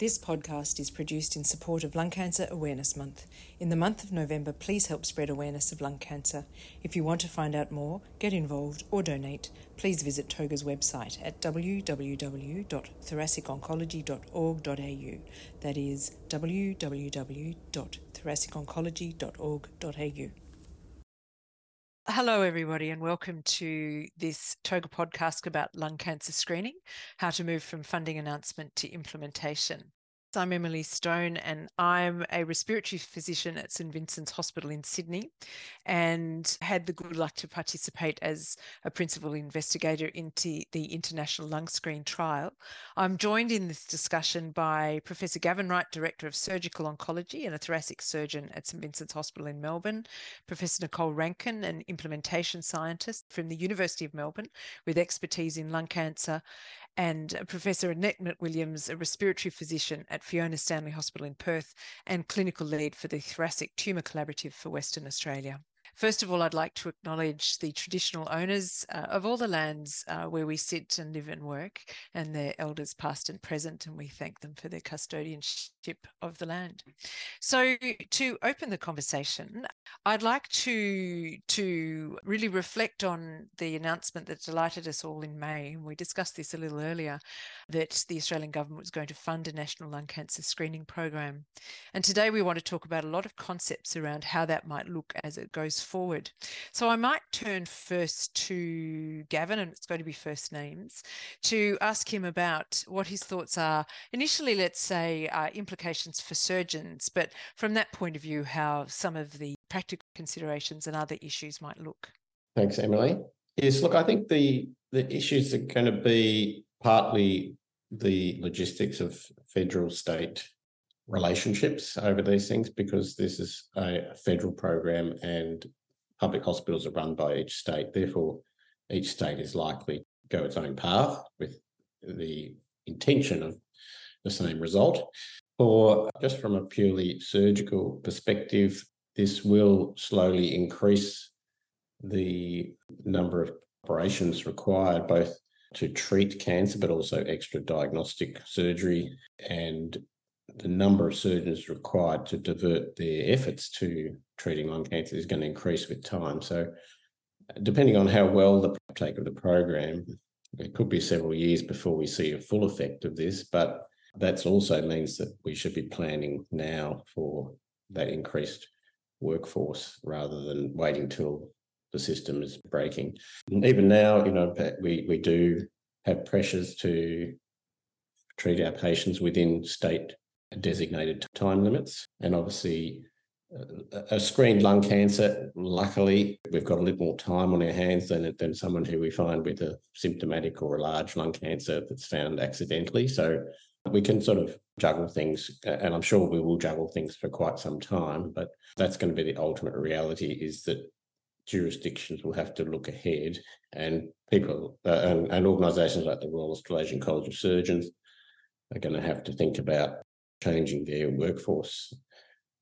This podcast is produced in support of Lung Cancer Awareness Month. In the month of November, please help spread awareness of lung cancer. If you want to find out more, get involved, or donate, please visit TOGA's website at www.thoraciconcology.org.au. That is www.thoraciconcology.org.au. Hello, everybody, and welcome to this TOGA podcast about lung cancer screening, how to move from funding announcement to implementation. I'm Emily Stone, and I'm a respiratory physician at St Vincent's Hospital in Sydney, and had the good luck to participate as a principal investigator into the International Lung Screen trial. I'm joined in this discussion by Professor Gavin Wright, Director of Surgical Oncology and a thoracic surgeon at St Vincent's Hospital in Melbourne, Professor Nicole Rankin, an implementation scientist from the University of Melbourne with expertise in lung cancer, and Professor Annette McWilliams, a respiratory physician at Fiona Stanley Hospital in Perth and clinical lead for the Thoracic Tumour Collaborative for Western Australia. First of all, I'd like to acknowledge the traditional owners uh, of all the lands uh, where we sit and live and work, and their elders past and present, and we thank them for their custodianship of the land. So, to open the conversation, I'd like to to really reflect on the announcement that delighted us all in May, we discussed this a little earlier, that the Australian government was going to fund a national lung cancer screening program. And today we want to talk about a lot of concepts around how that might look as it goes forward. So I might turn first to Gavin, and it's going to be first names, to ask him about what his thoughts are. Initially, let's say uh, implications for surgeons, but from that point of view, how some of the practical considerations and other issues might look. Thanks, Emily. Yes, look, I think the the issues are going to be partly the logistics of federal state relationships over these things because this is a federal program and public hospitals are run by each state. Therefore, each state is likely to go its own path with the intention of the same result. Or just from a purely surgical perspective, this will slowly increase the number of operations required, both to treat cancer, but also extra diagnostic surgery and the number of surgeons required to divert their efforts to treating lung cancer is going to increase with time. So, depending on how well the uptake of the program, it could be several years before we see a full effect of this. But that also means that we should be planning now for that increased workforce rather than waiting till the system is breaking. And even now, you know, we we do have pressures to treat our patients within state designated time limits. And obviously, a screened lung cancer, luckily, we've got a little more time on our hands than, than someone who we find with a symptomatic or a large lung cancer that's found accidentally. So we can sort of juggle things, and I'm sure we will juggle things for quite some time, but that's going to be the ultimate reality is that jurisdictions will have to look ahead and people uh, and, and organisations like the Royal Australasian College of Surgeons are going to have to think about changing their workforce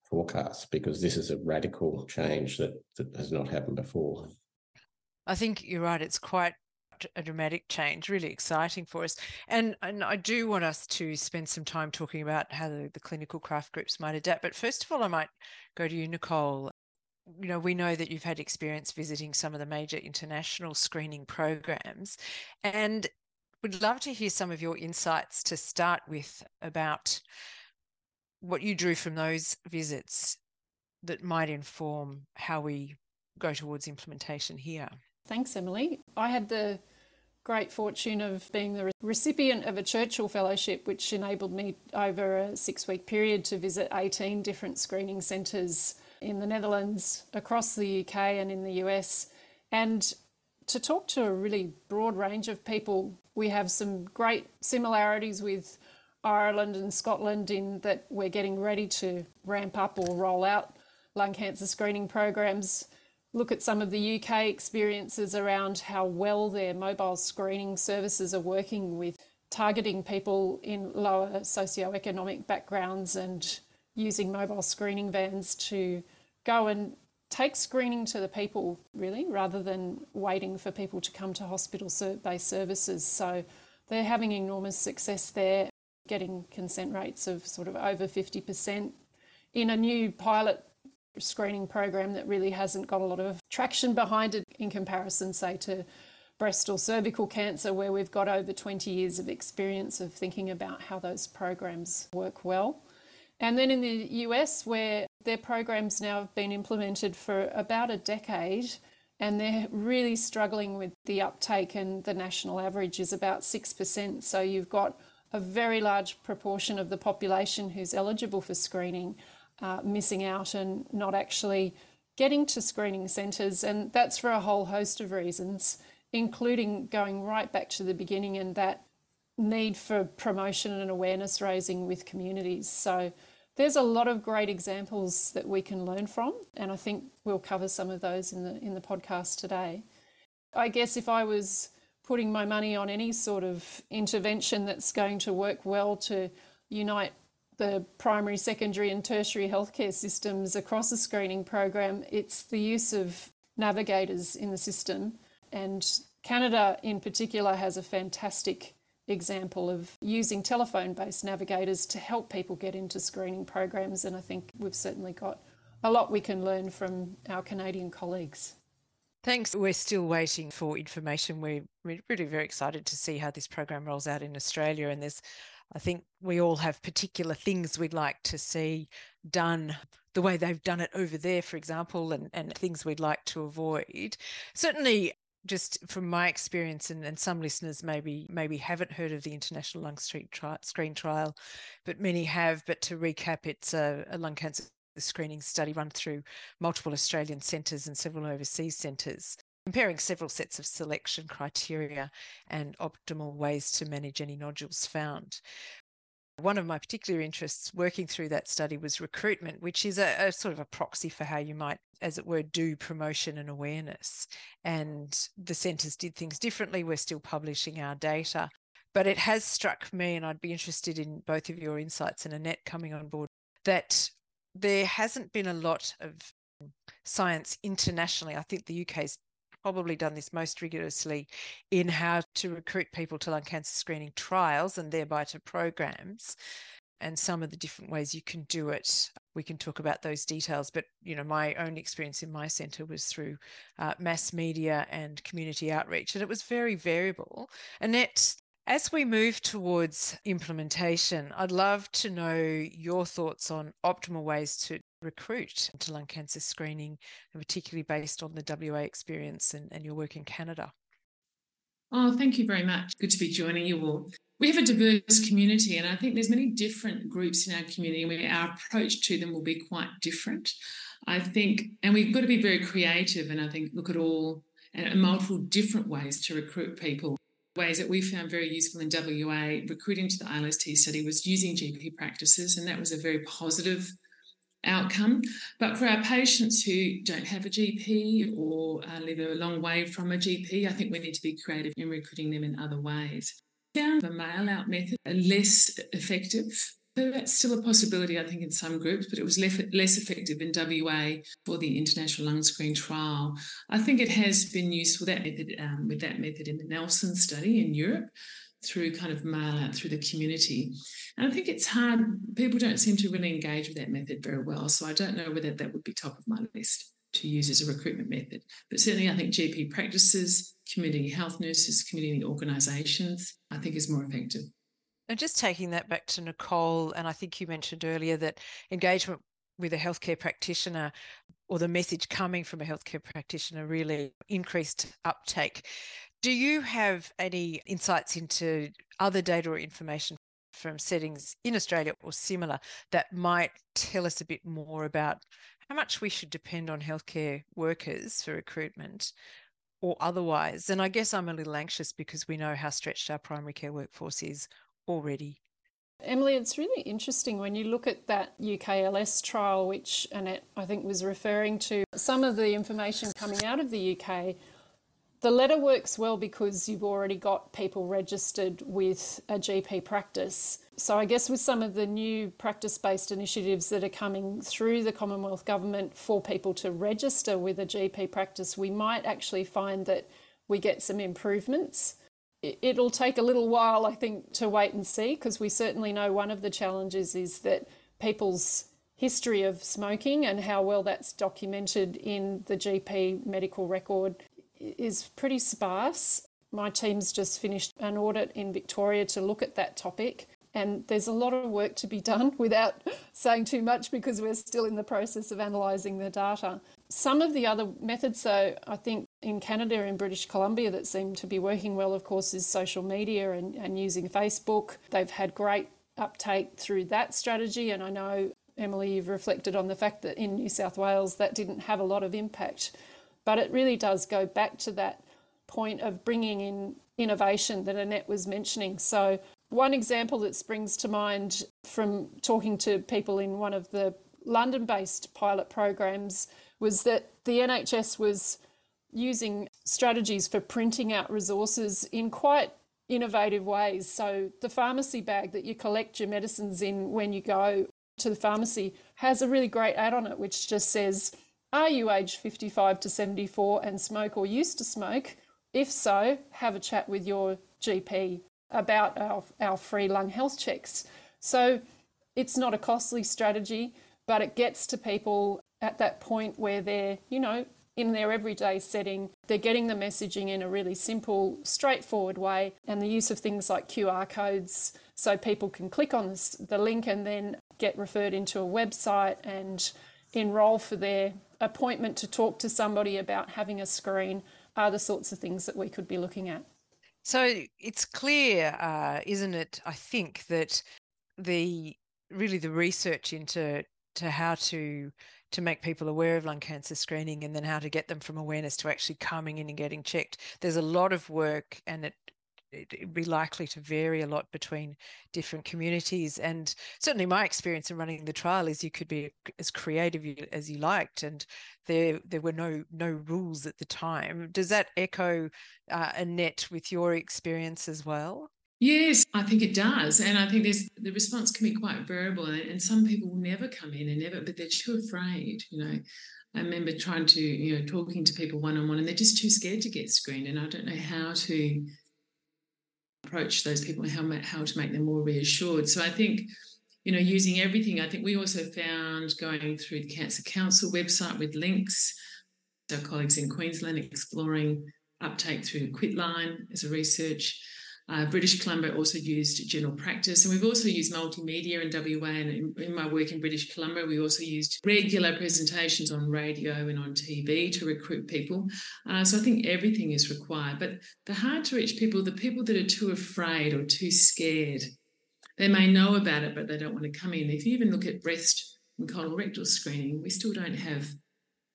forecasts because this is a radical change that, that has not happened before. I think you're right. It's quite a dramatic change, really exciting for us. And, and I do want us to spend some time talking about how the, the clinical craft groups might adapt. But first of all, I might go to you, Nicole. You know, we know that you've had experience visiting some of the major international screening programs. And would love to hear some of your insights to start with about what you drew from those visits that might inform how we go towards implementation here. Thanks, Emily. I had the great fortune of being the recipient of a Churchill Fellowship, which enabled me over a six week period to visit 18 different screening centres in the Netherlands, across the UK, and in the US. And to talk to a really broad range of people, we have some great similarities with Ireland and Scotland in that we're getting ready to ramp up or roll out lung cancer screening programs. Look at some of the UK experiences around how well their mobile screening services are working with targeting people in lower socioeconomic backgrounds and using mobile screening vans to go and take screening to the people, really, rather than waiting for people to come to hospital based services. So they're having enormous success there getting consent rates of sort of over 50% in a new pilot screening program that really hasn't got a lot of traction behind it in comparison, say, to breast or cervical cancer, where we've got over 20 years of experience of thinking about how those programs work well. And then in the US, where their programs now have been implemented for about a decade, and they're really struggling with the uptake, and the national average is about 6%. So you've got a very large proportion of the population who's eligible for screening uh, missing out and not actually getting to screening centres. And that's for a whole host of reasons, including going right back to the beginning and that need for promotion and awareness raising with communities. So there's a lot of great examples that we can learn from, and I think we'll cover some of those in the in the podcast today. I guess if I was putting my money on any sort of intervention that's going to work well to unite the primary, secondary, and tertiary healthcare systems across a screening program, it's the use of navigators in the system. And Canada, in particular, has a fantastic example of using telephone based navigators to help people get into screening programs. And I think we've certainly got a lot we can learn from our Canadian colleagues. Thanks. We're still waiting for information. We're really very excited to see how this program rolls out in Australia. And there's I think we all have particular things we'd like to see done the way they've done it over there, for example, and, and things we'd like to avoid. Certainly, just from my experience, and, and some listeners maybe maybe haven't heard of the International Lung Street tri- Screen Trial, but many have. But to recap, it's a, a lung cancer screening study run through multiple Australian centres and several overseas centres comparing several sets of selection criteria and optimal ways to manage any nodules found. One of my particular interests working through that study was recruitment, which is a, a, sort of a proxy for how you might, as it were, do promotion and awareness. And the centres did things differently. We're still publishing our data. But it has struck me, and I'd be interested in both of your insights and Annette coming on board, that there hasn't been a lot of science internationally. I think the UK's probably done this most rigorously in how to recruit people to lung cancer screening trials and thereby to programs and some of the different ways you can do it we can talk about those details but you know my own experience in my center was through uh, mass media and community outreach and it was very variable annette as we move towards implementation, I'd love to know your thoughts on optimal ways to recruit to lung cancer screening, and particularly based on the WA experience and, and your work in Canada. Oh, thank you very much. Good to be joining you all. We have a diverse community, and I think there's many different groups in our community, and our approach to them will be quite different. I think, and we've got to be very creative, and I think look at all and multiple different ways to recruit people ways that we found very useful in WA recruiting to the ILST study was using GP practices, and that was a very positive outcome. But for our patients who don't have a GP or uh, live a long way from a GP, I think we need to be creative in recruiting them in other ways. Found the mail out method less effective so that's still a possibility, I think, in some groups, but it was less, less effective in WA for the international lung screen trial. I think it has been useful that method um, with that method in the Nelson study in Europe through kind of mail out through the community. And I think it's hard, people don't seem to really engage with that method very well. So I don't know whether that would be top of my list to use as a recruitment method. But certainly I think GP practices, community health nurses, community organisations, I think is more effective. And just taking that back to Nicole, and I think you mentioned earlier that engagement with a healthcare practitioner or the message coming from a healthcare practitioner really increased uptake. Do you have any insights into other data or information from settings in Australia or similar that might tell us a bit more about how much we should depend on healthcare workers for recruitment or otherwise? And I guess I'm a little anxious because we know how stretched our primary care workforce is already. Emily, it's really interesting when you look at that UKLS trial, which Annette, I think, was referring to. Some of the information coming out of the UK, the letter works well because you've already got people registered with a GP practice. So, I guess with some of the new practice based initiatives that are coming through the Commonwealth Government for people to register with a GP practice, we might actually find that we get some improvements it'll take a little while, I think, to wait and see because we certainly know one of the challenges is that people's history of smoking and how well that's documented in the GP medical record is pretty sparse. My team's just finished an audit in Victoria to look at that topic. And there's a lot of work to be done without saying too much because we're still in the process of analysing the data. Some of the other methods, though, I think in Canada and British Columbia that seem to be working well, of course, is social media and, and using Facebook. They've had great uptake through that strategy. And I know, Emily, you've reflected on the fact that in New South Wales that didn't have a lot of impact. But it really does go back to that point of bringing in innovation that Annette was mentioning. So, one example that springs to mind from talking to people in one of the London based pilot programs was that the NHS was using strategies for printing out resources in quite innovative ways. So, the pharmacy bag that you collect your medicines in when you go to the pharmacy has a really great ad on it, which just says, Are you aged 55 to 74 and smoke or used to smoke? If so, have a chat with your GP about our, our free lung health checks. So, it's not a costly strategy, but it gets to people at that point where they're, you know, in their everyday setting, they're getting the messaging in a really simple, straightforward way, and the use of things like QR codes so people can click on this, the link and then get referred into a website and enroll for their appointment to talk to somebody about having a screen are the sorts of things that we could be looking at. So it's clear, uh, isn't it? I think that the really the research into to how to to make people aware of lung cancer screening and then how to get them from awareness to actually coming in and getting checked. There's a lot of work and it be likely to vary a lot between different communities. And certainly, my experience in running the trial is you could be as creative as you liked, and there there were no no rules at the time. Does that echo uh, Annette with your experience as well? Yes, I think it does. And I think there's the response can be quite variable. And some people will never come in and never, but they're too afraid, you know. I remember trying to, you know, talking to people one on one and they're just too scared to get screened. And I don't know how to approach those people and how, how to make them more reassured. So I think, you know, using everything, I think we also found going through the Cancer Council website with links, to our colleagues in Queensland exploring uptake through Quitline as a research uh, British Columbia also used general practice, and we've also used multimedia in WA. And in, in, my work in British Columbia, we also used regular presentations on radio and on TV to recruit people. Uh, so I think everything is required. But the hard to reach people, the people that are too afraid or too scared, they may know about it, but they don't want to come in. If you even look at breast and colorectal screening, we still don't have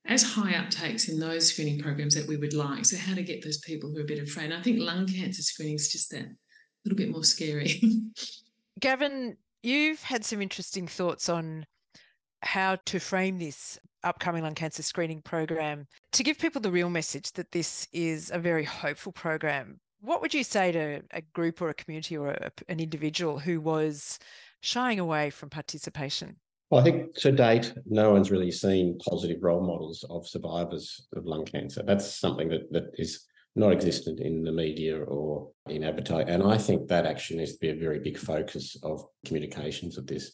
as high uptakes in those screening programs that we would like. So, how to get those people who are a bit afraid. And I think lung cancer screening is just that little bit more scary. Gavin, you've had some interesting thoughts on how to frame this upcoming lung cancer screening program to give people the real message that this is a very hopeful program. What would you say to a group or a community or a, an individual who was shying away from participation? Well, I think to date, no one's really seen positive role models of survivors of lung cancer. That's something that, that is not existent in the media or in advertising. And I think that actually needs to be a very big focus of communications of this.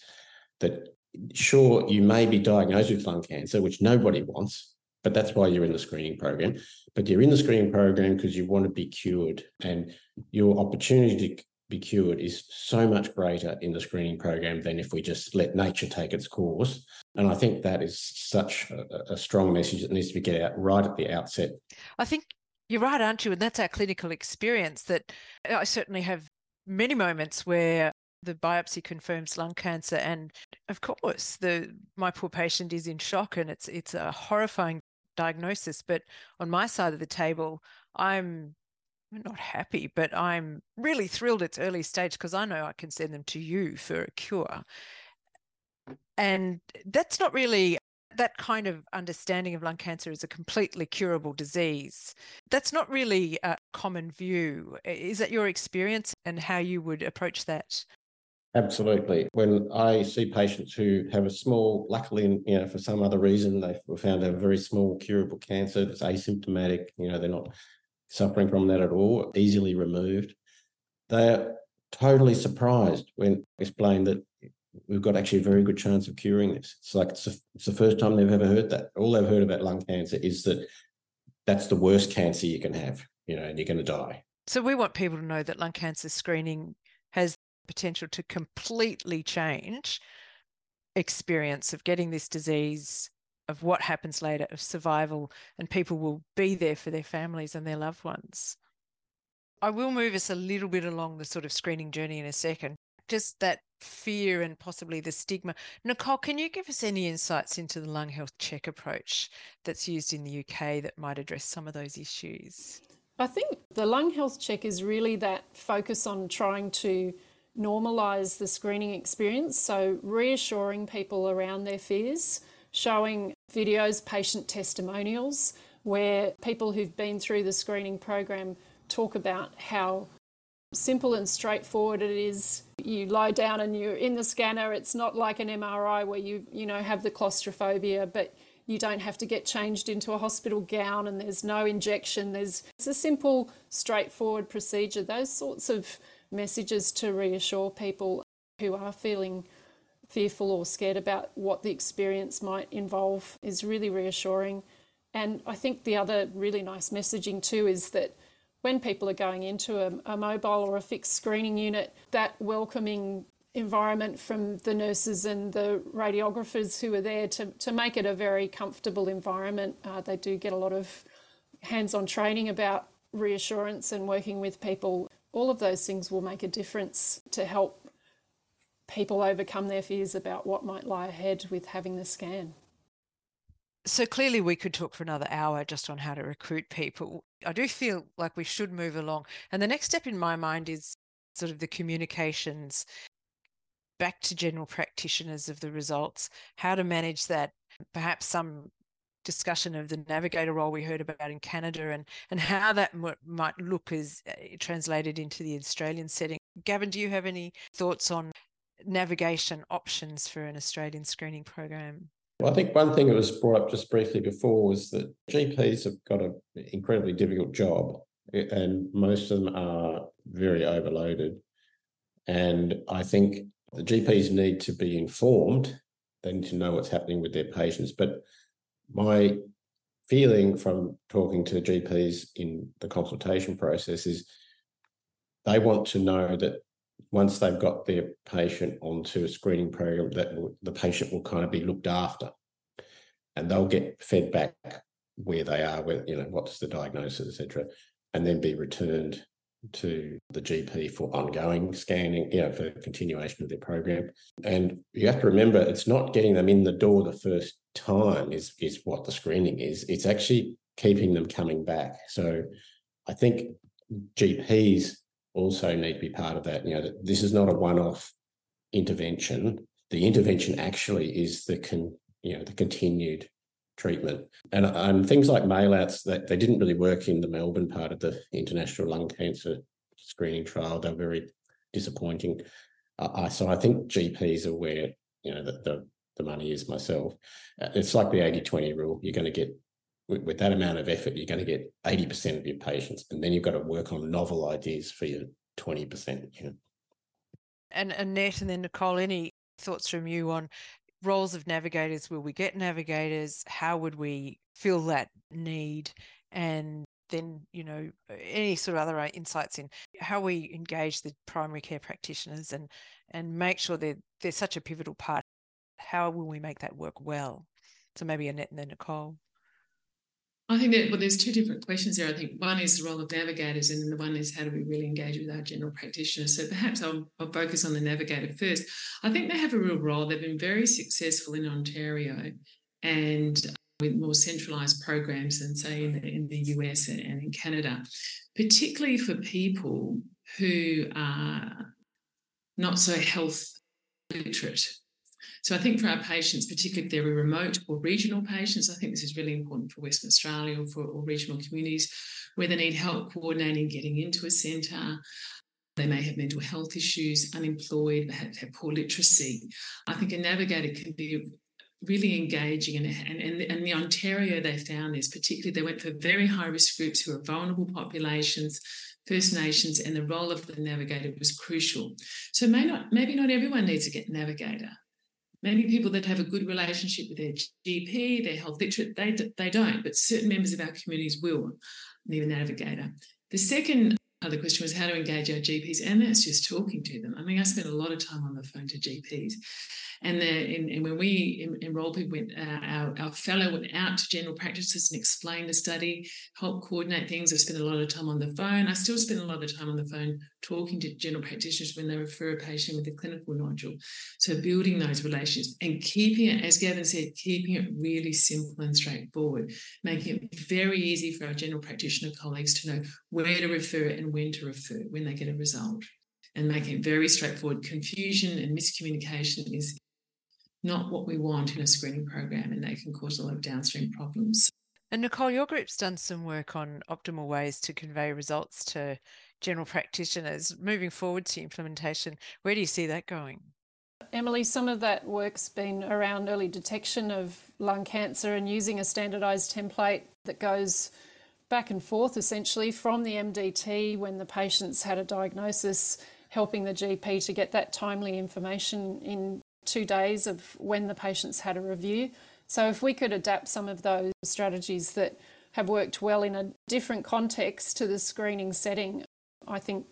That sure, you may be diagnosed with lung cancer, which nobody wants, but that's why you're in the screening program. But you're in the screening program because you want to be cured, and your opportunity to be cured is so much greater in the screening program than if we just let nature take its course. And I think that is such a, a strong message that needs to be get out right at the outset. I think you're right, aren't you? And that's our clinical experience that uh, I certainly have many moments where the biopsy confirms lung cancer and of course the my poor patient is in shock and it's it's a horrifying diagnosis but on my side of the table i'm not happy, but I'm really thrilled it's early stage because I know I can send them to you for a cure. And that's not really that kind of understanding of lung cancer as a completely curable disease. That's not really a common view. Is that your experience and how you would approach that? Absolutely. When I see patients who have a small, luckily, you know, for some other reason, they found a very small curable cancer that's asymptomatic, you know, they're not suffering from that at all, easily removed. they're totally surprised when explained that we've got actually a very good chance of curing this. It's like it's, a, it's the first time they've ever heard that. All they've heard about lung cancer is that that's the worst cancer you can have, you know, and you're going to die. So we want people to know that lung cancer screening has the potential to completely change experience of getting this disease of what happens later of survival and people will be there for their families and their loved ones. I will move us a little bit along the sort of screening journey in a second. Just that fear and possibly the stigma. Nicole can you give us any insights into the lung health check approach that's used in the uk that might address some of those issues? I think the lung health check is really that focus on trying to normalise the screening experience. So, reassuring people around their fears, showing videos, patient testimonials, where people who've been through the screening program talk about how simple and straightforward it is. You lie down and you're in the scanner. It's not like an MRI where you, you know, have the claustrophobia, but you don't have to get changed into a hospital gown and there's no injection. There's it's a simple, straightforward procedure. Those sorts of messages to reassure people who are feeling fearful or scared about what the experience might involve is really reassuring. And I think the other really nice messaging too is that when people are going into a, a, mobile or a fixed screening unit, that welcoming environment from the nurses and the radiographers who are there to, to make it a very comfortable environment. Uh, they do get a lot of hands on training about reassurance and working with people all of those things will make a difference to help people overcome their fears about what might lie ahead with having the scan. So clearly, we could talk for another hour just on how to recruit people. I do feel like we should move along. And the next step in my mind is sort of the communications back to general practitioners of the results, how to manage that. Perhaps some discussion of the navigator role we heard about in Canada and and how that m- might look as uh, translated into the Australian setting. Gavin, do you have any thoughts on navigation options for an Australian screening program? Well, I think one thing that was brought up just briefly before was that GPs have got an incredibly difficult job, eh, and most of them are very overloaded. And I think the GPs need to be informed. They need to know what's happening with their patients, but my feeling from talking to GPs in the consultation process is they want to know that once they've got their patient onto a screening program, that will, the patient will kind of be looked after, and they'll get fed back where they are, where you know what's the diagnosis, etc., and then be returned to the GP for ongoing scanning, you know, for continuation of their program. And you have to remember, it's not getting them in the door the first time is is what the screening is. It's actually keeping them coming back. So I think GPs also need to be part of that. You know, that this is not a one-off intervention. The intervention actually is the con, you know, the continued treatment. And, and things like mailouts that they didn't really work in the Melbourne part of the international lung cancer screening trial. They're very disappointing. Uh, so I think GPs are where you know the, the, the money is myself. Uh, it's like the 80-20 rule. You're going to get with, with that amount of effort, you're going to get 80% of your patients, and then you've got to work on novel ideas for your 20%. You know. And Annette and then Nicole, any thoughts from you on roles of navigators will we get navigators how would we fill that need and then you know any sort of other uh, insights in how we engage the primary care practitioners and and make sure they're they're such a pivotal part how will we make that work well so maybe annette and then nicole I think that well, there's two different questions there. I think one is the role of navigators, and the one is how do we really engage with our general practitioners. So perhaps I'll, I'll, focus on the navigator first. I think they have a real role. They've been very successful in Ontario, and with more centralised programs than say in the, in the US and in Canada, particularly for people who are not so health literate so I think for our patients, particularly if they're remote or regional patients, I think this is really important for Western Australia or for or regional communities where they need help coordinating getting into a centre. They may have mental health issues, unemployed, they have, have poor literacy. I think a navigator can be really engaging and, and, and, the Ontario they found this particularly they went for very high risk groups who are vulnerable populations First Nations and the role of the navigator was crucial. So may not, maybe not everyone needs a navigator. Maybe people that have a good relationship with their GP, their health literate, they, they don't, but certain members of our communities will need a navigator. The second other question was how to engage our GPs, and that's just talking to them. I mean, I spend a lot of time on the phone to GPs, and, the, and, and when we enroll people, went, uh, our, our fellow went out to general practices and explained the study, helped coordinate things. I spent a lot of time on the phone. I still spend a lot of time on the phone talking to general practitioners when they refer a patient with a clinical nodule. So building those relationships and keeping it, as Gavin said, keeping it really simple and straightforward, making it very easy for our general practitioner colleagues to know where to refer and when to refer when they get a result and making it very straightforward. Confusion and miscommunication is not what we want in a screening program, and they can cause a lot of downstream problems. And Nicole, your group's done some work on optimal ways to convey results to general practitioners. Moving forward to implementation, where do you see that going? Emily, some of that work's been around early detection of lung cancer and using a standardised template that goes back and forth essentially from the MDT when the patient's had a diagnosis, helping the GP to get that timely information in two days of when the patients had a review. So if we could adapt some of those strategies that have worked well in a different context to the screening setting, I think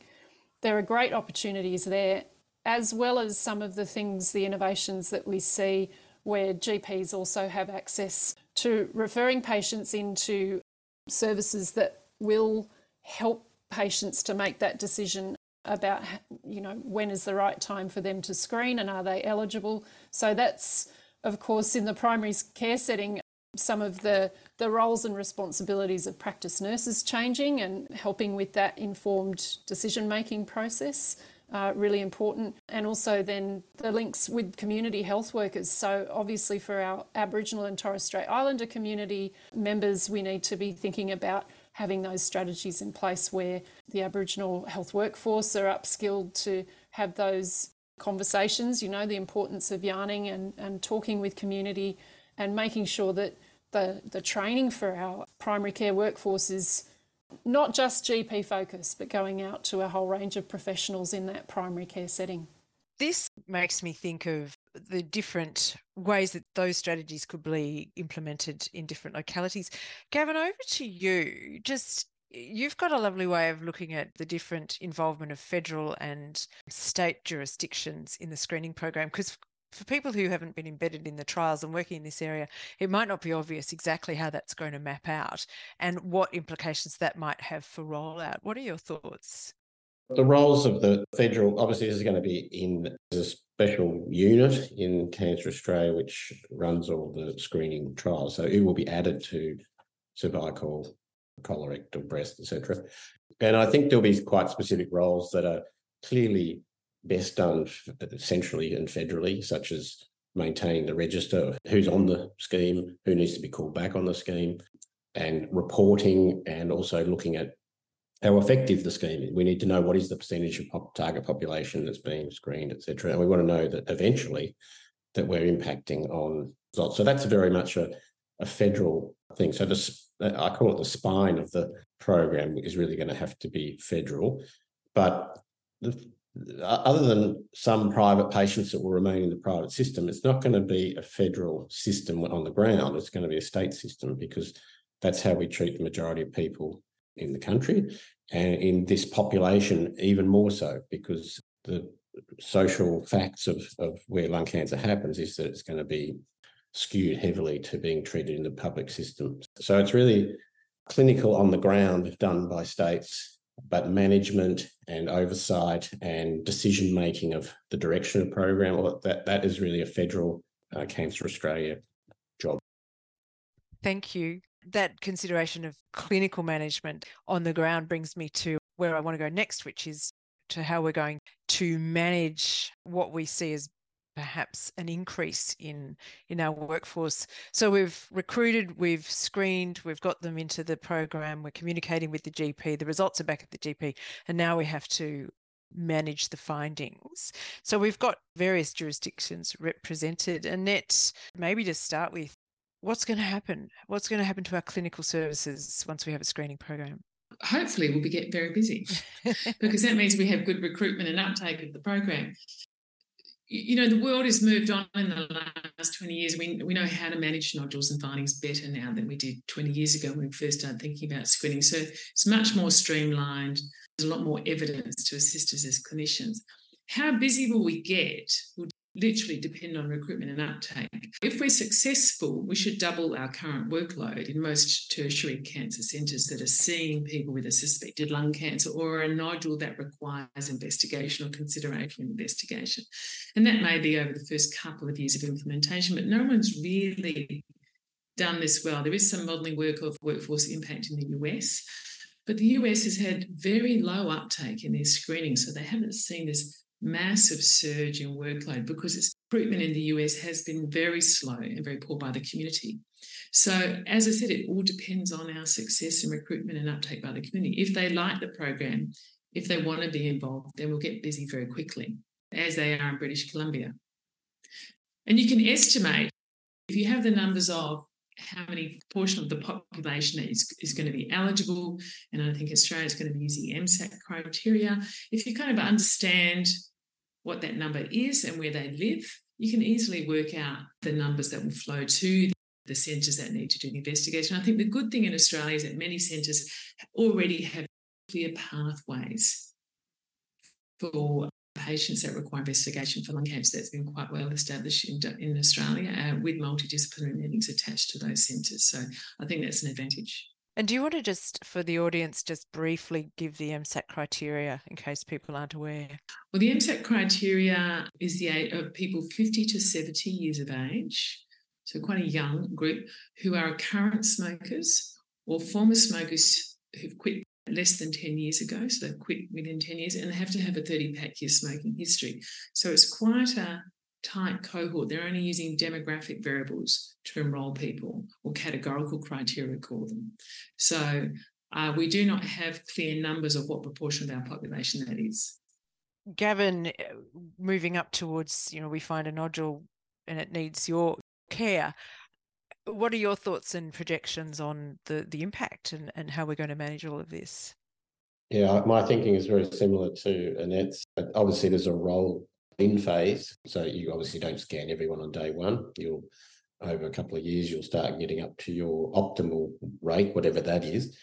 there are great opportunities there, as well as some of the things, the innovations that we see where GPs also have access to referring patients into services that will help patients to make that decision about you know when is the right time for them to screen and are they eligible. So that's of course in the primary care setting some of the the roles and responsibilities of practice nurses changing and helping with that informed decision making process uh, really important. And also then the links with community health workers. So obviously for our aboriginal and torres strait islander community members we need to be thinking about having those strategies in place where the Aboriginal health workforce are upskilled to have those conversations, you know, the importance of yarning and, and talking with community and making sure that the, the training for our primary care workforce is not just GP focused, but going out to a whole range of professionals in that primary care setting. This makes me think of the different ways that those strategies could be implemented in different localities. Gavin, over to you. Just you've got a lovely way of looking at the different involvement of federal and state jurisdictions in the screening program because for people who haven't been embedded in the trials and working in this area, it might not be obvious exactly how that's going to map out and what implications that might have for rollout. What are your thoughts? The roles of the federal, obviously, this is going to be in a special unit in Cancer Australia, which runs all the screening trials. So it will be added to cervical, colorectal, breast, etc. And I think there'll be quite specific roles that are clearly best done centrally and federally, such as maintaining the register, who's on the scheme, who needs to be called back on the scheme, and reporting, and also looking at how effective the scheme is. We need to know what is the percentage of pop- target population that's being screened, etc. And we want to know that eventually that we're impacting on results. So that's very much a, a federal thing. So this, I call it the spine of the program is really going to have to be federal. But the, uh, other than some private patients that will remain in the private system, it's not going to be a federal system on the ground. It's going to be a state system because that's how we treat the majority of people in the country and in this population even more so because the social facts of, of where lung cancer happens is that it's going to be skewed heavily to being treated in the public system. So it's really clinical on the ground done by states, but management and oversight and decision making of the direction of program, that, that is really a federal uh, Cancer Australia job. Thank you that consideration of clinical management on the ground brings me to where I want to go next, which is to how we're going to manage what we see as perhaps an increase in in our workforce. So we've recruited we've screened we've got them into the program we're communicating with the gp the results are back at the gp and now we have to manage the findings. So we've got various jurisdictions represented. Annette maybe to start with what's going to happen? What's going to happen to our clinical services once we have a screening program? hopefully we'll be get very busy. Because that means we have good recruitment and uptake of the program. You know the world has moved on in the last 20 years. We, we know how to manage nodules and findings better now than we did 20 years ago when we first started thinking about screening. So it's much more streamlined. There's a lot more evidence to assist us as clinicians. How busy will we get will literally depend on recruitment and uptake. If we're successful, we should double our current workload in most tertiary cancer centres that are seeing people with a suspected lung cancer or a nodule that requires investigation or consideration of investigation. And that may be over the first couple of years of implementation, but no one's really done this well. There is some modelling work of workforce impact in the US. But the US has had very low uptake in their screening, so they haven't seen this massive surge in workload because its recruitment in the US has been very slow and very poor by the community. So, as I said, it all depends on our success in recruitment and uptake by the community. If they like the program, if they want to be involved, then we'll get busy very quickly, as they are in British Columbia. And you can estimate if you have the numbers of how many portion of the population is, is going to be eligible. And I think Australia is going to be using MSAC criteria. If you kind of understand what that number is and where they live, you can easily work out the numbers that will flow to the centres that need to do the investigation. I think the good thing in Australia is that many centres already have clear pathways for patients that require investigation for lung cancer that's been quite well established in, in Australia uh, with multidisciplinary meetings attached to those centres. So I think that's an advantage. And do you want to just, for the audience, just briefly give the MSAC criteria in case people aren't aware? Well, the MSAC criteria is the age of people 50 to 70 years of age, so quite a young group, who are current smokers or former smokers who've quit less than 10 years ago. So they've quit within 10 years and they have to have a 30 pack year smoking history. So it's quite a tight cohort. They're only using demographic variables to enrol people or categorical criteria, call them. So uh, we do not have clear numbers of what proportion of our population that is. Gavin, uh, moving up towards, you know, we find a nodule and it needs your care what are your thoughts and projections on the the impact and, and how we're going to manage all of this? Yeah, my thinking is very similar to Annette's. Obviously, there's a roll in phase. So you obviously don't scan everyone on day one. You'll over a couple of years, you'll start getting up to your optimal rate, whatever that is.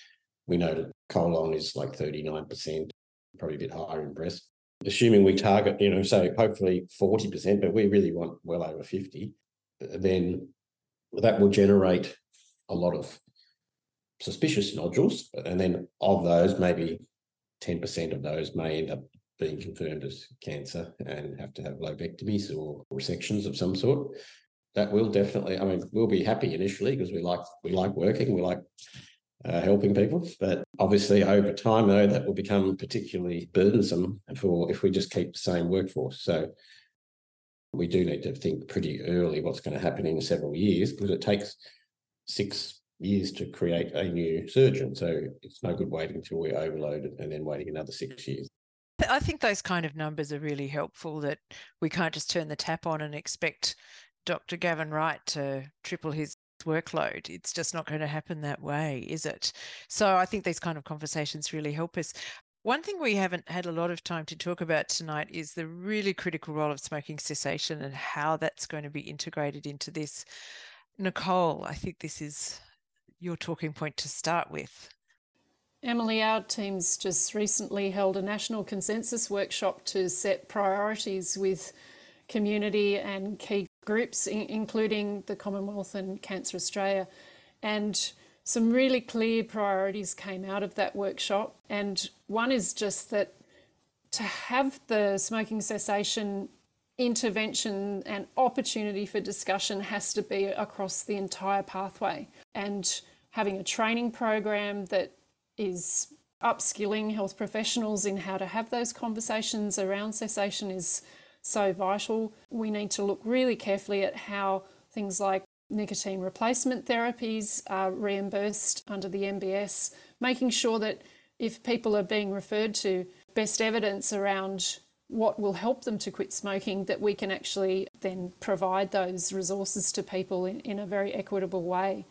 We know that colon is like 39%, probably a bit higher in breast. Assuming we target, you know, say hopefully 40%, but we really want well over 50, then that will generate a lot of suspicious nodules. And then of those, maybe 10% of those may end up being confirmed as cancer and have to have lobectomies or resections of some sort. That will definitely, I mean, we'll be happy initially because we like we like working, we like uh, helping people. But obviously, over time, though, that will become particularly burdensome for if we just keep the same workforce. So we do need to think pretty early what's going to happen in several years because it takes six years to create a new surgeon. So it's no good waiting until we're overloaded and then waiting another six years. I think those kind of numbers are really helpful that we can't just turn the tap on and expect Dr. Gavin Wright to triple his workload. It's just not going to happen that way, is it? So I think these kind of conversations really help us. One thing we haven't had a lot of time to talk about tonight is the really critical role of smoking cessation and how that's going to be integrated into this. Nicole, I think this is your talking point to start with. Emily, our team's just recently held a national consensus workshop to set priorities with community and key groups, including the Commonwealth and Cancer Australia. And some really clear priorities came out of that workshop. And one is just that to have the smoking cessation intervention and opportunity for discussion has to be across the entire pathway. And having a training program that is upskilling health professionals in how to have those conversations around cessation is so vital. We need to look really carefully at how things like nicotine replacement therapies are reimbursed under the MBS, making sure that if people are being referred to best evidence around what will help them to quit smoking, that we can actually then provide those resources to people in, in a very equitable way.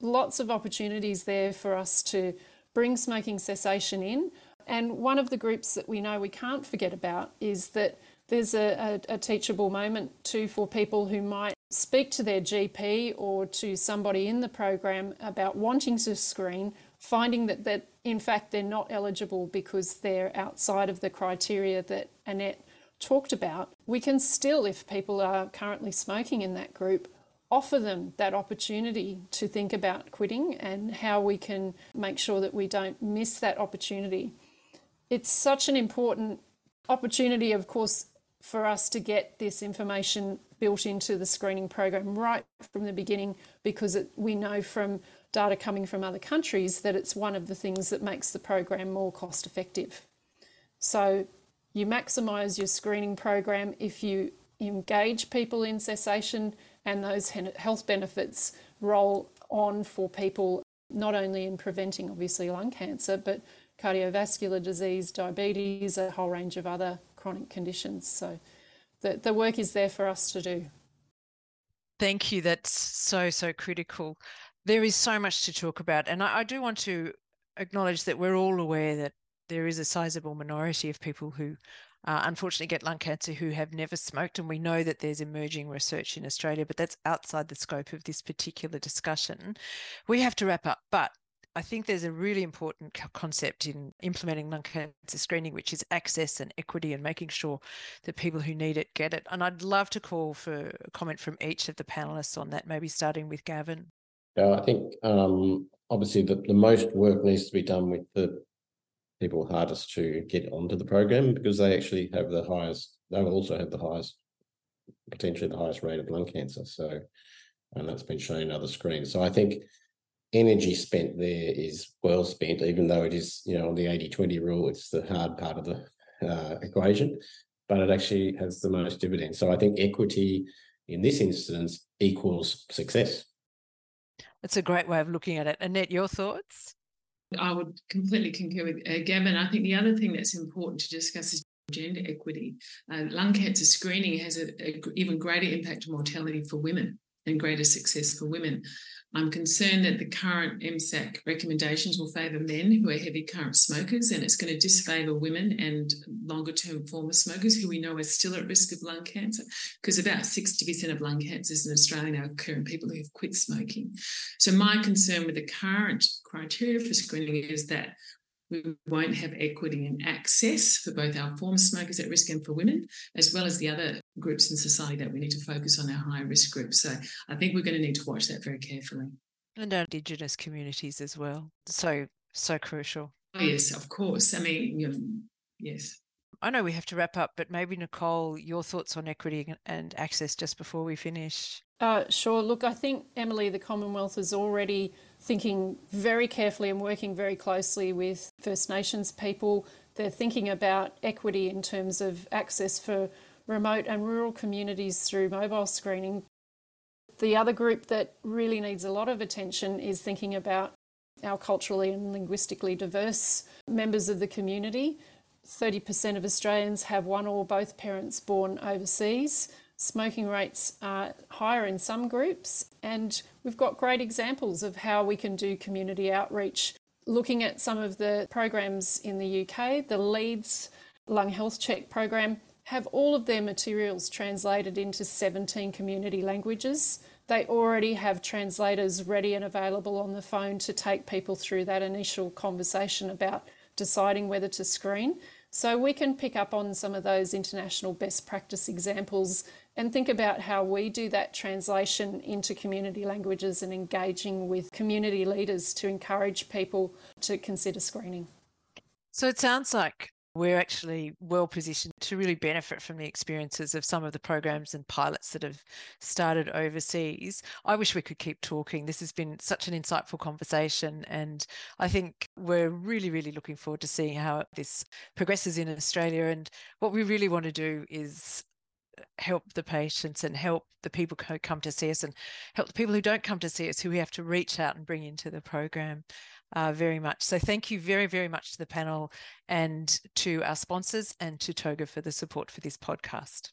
Lots of opportunities there for us to bring smoking cessation in. And one of the groups that we know we can't forget about is that there's a, a, a, teachable moment too for people who might speak to their GP or to somebody in the program about wanting to screen, finding that, that in fact they're not eligible because they're outside of the criteria that Annette talked about. We can still, if people are currently smoking in that group, offer them that opportunity to think about quitting and how we can make sure that we don't miss that opportunity. It's such an important opportunity, of course, for us to get this information built into the screening program right from the beginning because it, we know from data coming from other countries that it's one of the things that makes the program more cost effective. So you maximise your screening program if you engage people in cessation and those health benefits roll on for people not only in preventing obviously lung cancer but cardiovascular disease diabetes a whole range of other chronic conditions so the, the work is there for us to do thank you that's so so critical there is so much to talk about and I, I do want to acknowledge that we're all aware that there is a sizable minority of people who uh, unfortunately get lung cancer who have never smoked. And we know that there's emerging research in Australia, but that's outside the scope of this particular discussion. We have to wrap up, but I think there's a really important concept in implementing lung cancer screening, which is access and equity and making sure that people who need it get it. And I'd love to call for a comment from each of the panelists on that, maybe starting with Gavin. Yeah, I think um, obviously the, the most work needs to be done with the people hardest to get onto the program because they actually have the highest, they also have the highest, potentially the highest rate of lung cancer. So, and that's been shown in other screens. So I think energy spent there is well spent, even though it is, you know, on the 80 20 rule, it's the hard part of the uh, equation, but it actually has the most dividends. So I think equity in this instance equals success. That's a great way of looking at it. Annette, your thoughts? I would completely concur with uh, Gavin. I think the other thing that's important to discuss is gender equity. Uh, lung cancer screening has an even greater impact on mortality for women and greater success for women. I'm concerned that the current MSAC recommendations will favour men who are heavy current smokers, and it's going to disfavour women and longer term former smokers who we know are still at risk of lung cancer, because about 60% of lung cancers in Australia now occur in people who have quit smoking. So, my concern with the current criteria for screening is that we won't have equity and access for both our former smokers at risk and for women, as well as the other groups in society that we need to focus on our high risk groups. So I think we're going to need to watch that very carefully. And our Indigenous communities as well. So, so crucial. Oh, yes, of course. I mean, you know, yes. I know we have to wrap up, but maybe Nicole, your thoughts on equity and access just before we finish. Uh, sure. Look, I think Emily, the Commonwealth has already thinking very carefully and working very closely with First Nations people. They're thinking about equity in terms of access for remote and rural communities through mobile screening. The other group that really needs a lot of attention is thinking about our culturally and linguistically diverse members of the community. 30% of Australians have one or both parents born overseas. Smoking rates are higher in some groups, and we've got great examples of how we can do community outreach. Looking at some of the programs in the UK, the Leeds Lung Health Check program have all of their materials translated into 17 community languages. They already have translators ready and available on the phone to take people through that initial conversation about deciding whether to screen. So we can pick up on some of those international best practice examples and think about how we do that translation into community languages and engaging with community leaders to encourage people to consider screening. So it sounds like we're actually well positioned to really benefit from the experiences of some of the programs and pilots that have started overseas. I wish we could keep talking. This has been such an insightful conversation, and I think we're really, really looking forward to seeing how this progresses in Australia. And what we really want to do is help the patients and help the people who come to see us and help the people who don't come to see us who we have to reach out and bring into the program uh, very much. So thank you very, very much to the panel and to our sponsors and to Toga for the support for this podcast.